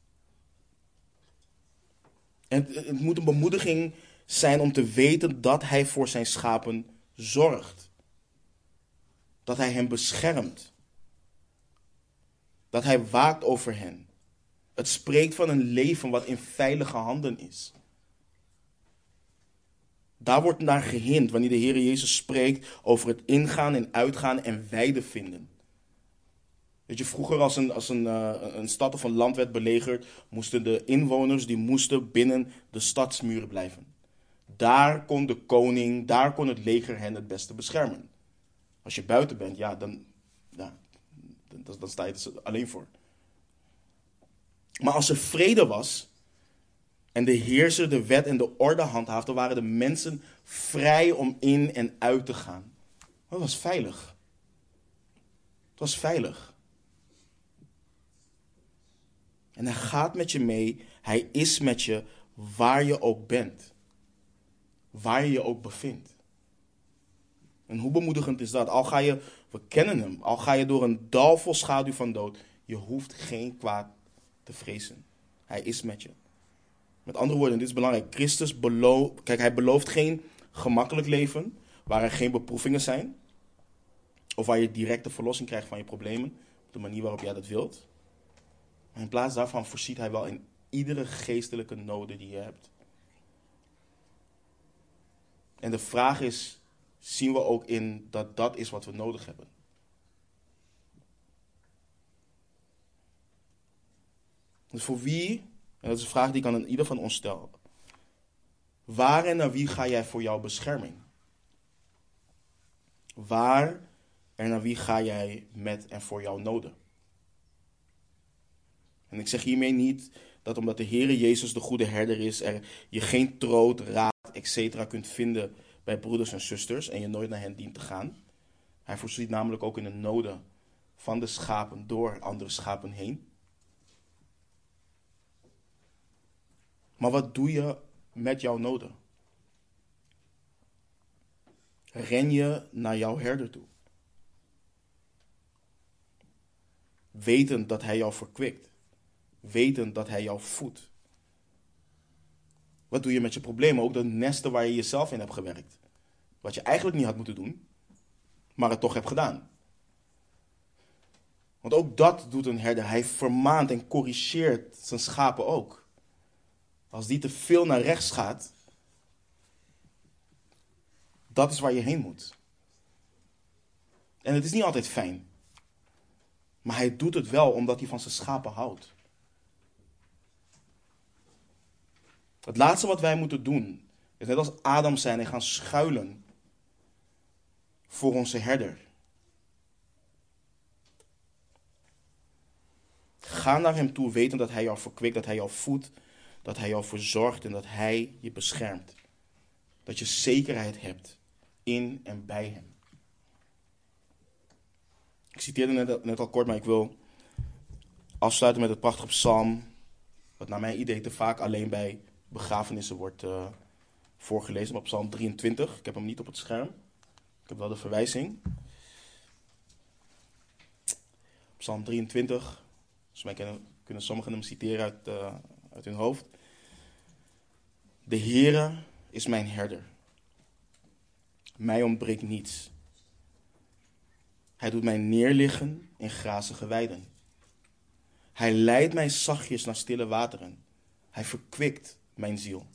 En het, het moet een bemoediging zijn om te weten dat hij voor zijn schapen zorgt. Dat hij hen beschermt. Dat hij waakt over hen. Het spreekt van een leven wat in veilige handen is. Daar wordt naar gehind wanneer de Heer Jezus spreekt over het ingaan en uitgaan en weide vinden. Weet je, vroeger als een, als een, uh, een stad of een land werd belegerd, moesten de inwoners die moesten binnen de stadsmuren blijven. Daar kon de koning, daar kon het leger hen het beste beschermen. Als je buiten bent, ja, dan, dan, dan sta je er alleen voor. Maar als er vrede was en de heerser de wet en de orde handhaafde, waren de mensen vrij om in en uit te gaan. Dat was veilig. Het was veilig. En hij gaat met je mee. Hij is met je waar je ook bent. Waar je je ook bevindt. En hoe bemoedigend is dat? Al ga je, we kennen hem, al ga je door een dal vol schaduw van dood, je hoeft geen kwaad te vrezen. Hij is met je. Met andere woorden, dit is belangrijk. Christus belooft, kijk, hij belooft geen gemakkelijk leven waar er geen beproevingen zijn. Of waar je directe verlossing krijgt van je problemen. Op de manier waarop jij dat wilt. Maar in plaats daarvan voorziet hij wel in iedere geestelijke noden die je hebt. En de vraag is, zien we ook in dat dat is wat we nodig hebben? Dus voor wie, en dat is een vraag die ik aan ieder van ons stel. Waar en naar wie ga jij voor jouw bescherming? Waar en naar wie ga jij met en voor jouw noden? En ik zeg hiermee niet dat omdat de Heere Jezus de goede herder is, er je geen troot, etc. kunt vinden bij broeders en zusters en je nooit naar hen dient te gaan. Hij voorziet namelijk ook in de noden van de schapen door andere schapen heen. Maar wat doe je met jouw noden? Ren je naar jouw herder toe? Wetend dat hij jou verkwikt. Wetend dat hij jou voedt. Wat doe je met je problemen? Ook de nesten waar je jezelf in hebt gewerkt. Wat je eigenlijk niet had moeten doen, maar het toch hebt gedaan. Want ook dat doet een herder. Hij vermaant en corrigeert zijn schapen ook. Als die te veel naar rechts gaat, dat is waar je heen moet. En het is niet altijd fijn. Maar hij doet het wel omdat hij van zijn schapen houdt. Het laatste wat wij moeten doen, is net als Adam zijn en gaan schuilen voor onze herder. Ga naar hem toe, weten dat hij jou verkwikt, dat hij jou voedt, dat hij jou verzorgt en dat hij je beschermt. Dat je zekerheid hebt in en bij hem. Ik citeerde net, net al kort, maar ik wil afsluiten met het prachtige psalm, wat naar mijn idee te vaak alleen bij begrafenissen wordt uh, voorgelezen, maar Psalm 23. Ik heb hem niet op het scherm. Ik heb wel de verwijzing. Psalm 23. Volgens mij kunnen, kunnen sommigen hem citeren uit, uh, uit hun hoofd. De Heere is mijn herder. Mij ontbreekt niets. Hij doet mij neerliggen in grazige weiden. Hij leidt mij zachtjes naar stille wateren. Hij verkwikt mijn ziel.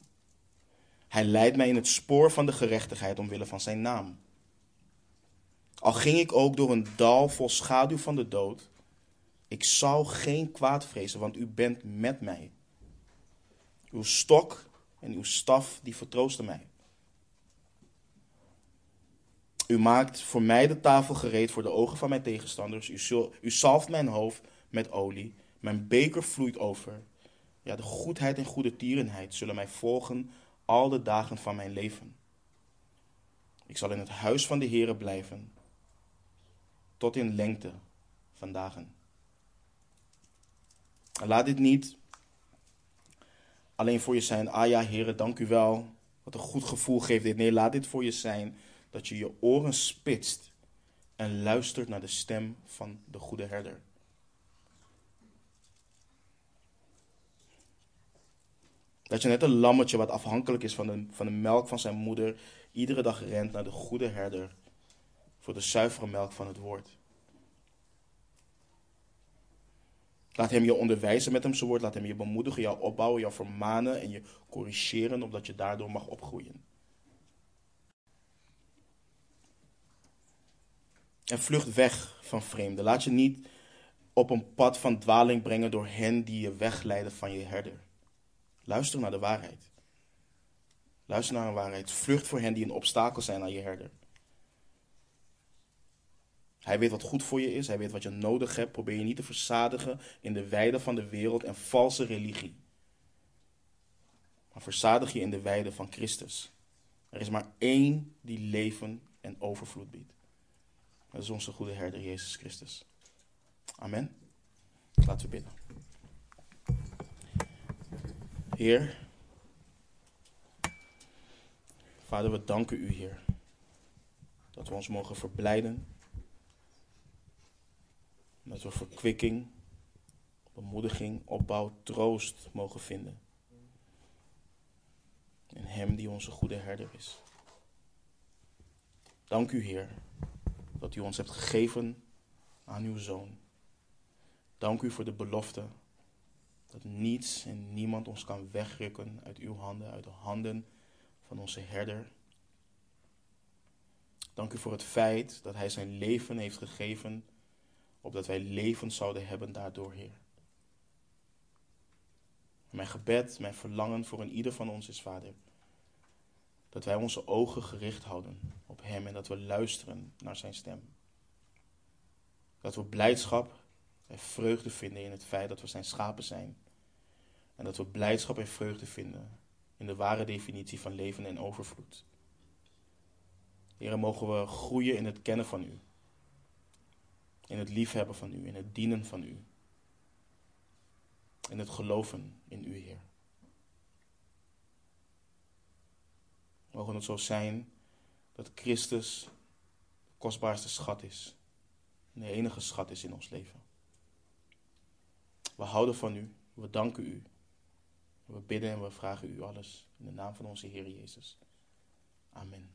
Hij leidt mij in het spoor van de gerechtigheid omwille van zijn naam. Al ging ik ook door een dal vol schaduw van de dood, ik zou geen kwaad vrezen, want u bent met mij. Uw stok en uw staf, die vertroosten mij. U maakt voor mij de tafel gereed voor de ogen van mijn tegenstanders. U, u zalft mijn hoofd met olie. Mijn beker vloeit over. Ja, de goedheid en goede tierenheid zullen mij volgen al de dagen van mijn leven. Ik zal in het huis van de Heere blijven, tot in lengte van dagen. En laat dit niet alleen voor je zijn, ah ja, Heere, dank u wel, wat een goed gevoel geeft dit. Nee, laat dit voor je zijn dat je je oren spitst en luistert naar de stem van de goede herder. Dat je net een lammetje wat afhankelijk is van de, van de melk van zijn moeder, iedere dag rent naar de goede herder voor de zuivere melk van het woord. Laat hem je onderwijzen met hem zijn woord. Laat hem je bemoedigen, jou opbouwen, jou vermanen en je corrigeren, opdat je daardoor mag opgroeien. En vlucht weg van vreemden. Laat je niet op een pad van dwaling brengen door hen die je wegleiden van je herder. Luister naar de waarheid. Luister naar een waarheid. Vlucht voor hen die een obstakel zijn aan je herder. Hij weet wat goed voor je is. Hij weet wat je nodig hebt. Probeer je niet te verzadigen in de weide van de wereld en valse religie. Maar verzadig je in de weide van Christus. Er is maar één die leven en overvloed biedt. Dat is onze goede herder, Jezus Christus. Amen. Laten we bidden. Heer, Vader, we danken u, Heer, dat we ons mogen verblijden. Dat we verkwikking, bemoediging, opbouw, troost mogen vinden. In Hem die onze goede herder is. Dank u, Heer, dat u ons hebt gegeven aan uw Zoon. Dank u voor de belofte dat niets en niemand ons kan wegrukken uit uw handen, uit de handen van onze herder. Dank u voor het feit dat Hij zijn leven heeft gegeven, opdat wij leven zouden hebben daardoor, Heer. Mijn gebed, mijn verlangen voor een ieder van ons is, Vader, dat wij onze ogen gericht houden op Hem en dat we luisteren naar Zijn stem. Dat we blijdschap en vreugde vinden in het feit dat we Zijn schapen zijn. En dat we blijdschap en vreugde vinden in de ware definitie van leven en overvloed. Heren, mogen we groeien in het kennen van U. In het liefhebben van U, in het dienen van U. In het geloven in U, Heer. Mogen het zo zijn dat Christus de kostbaarste schat is. De enige schat is in ons leven. We houden van u, we danken u. We bidden en we vragen u alles in de naam van onze Heer Jezus. Amen.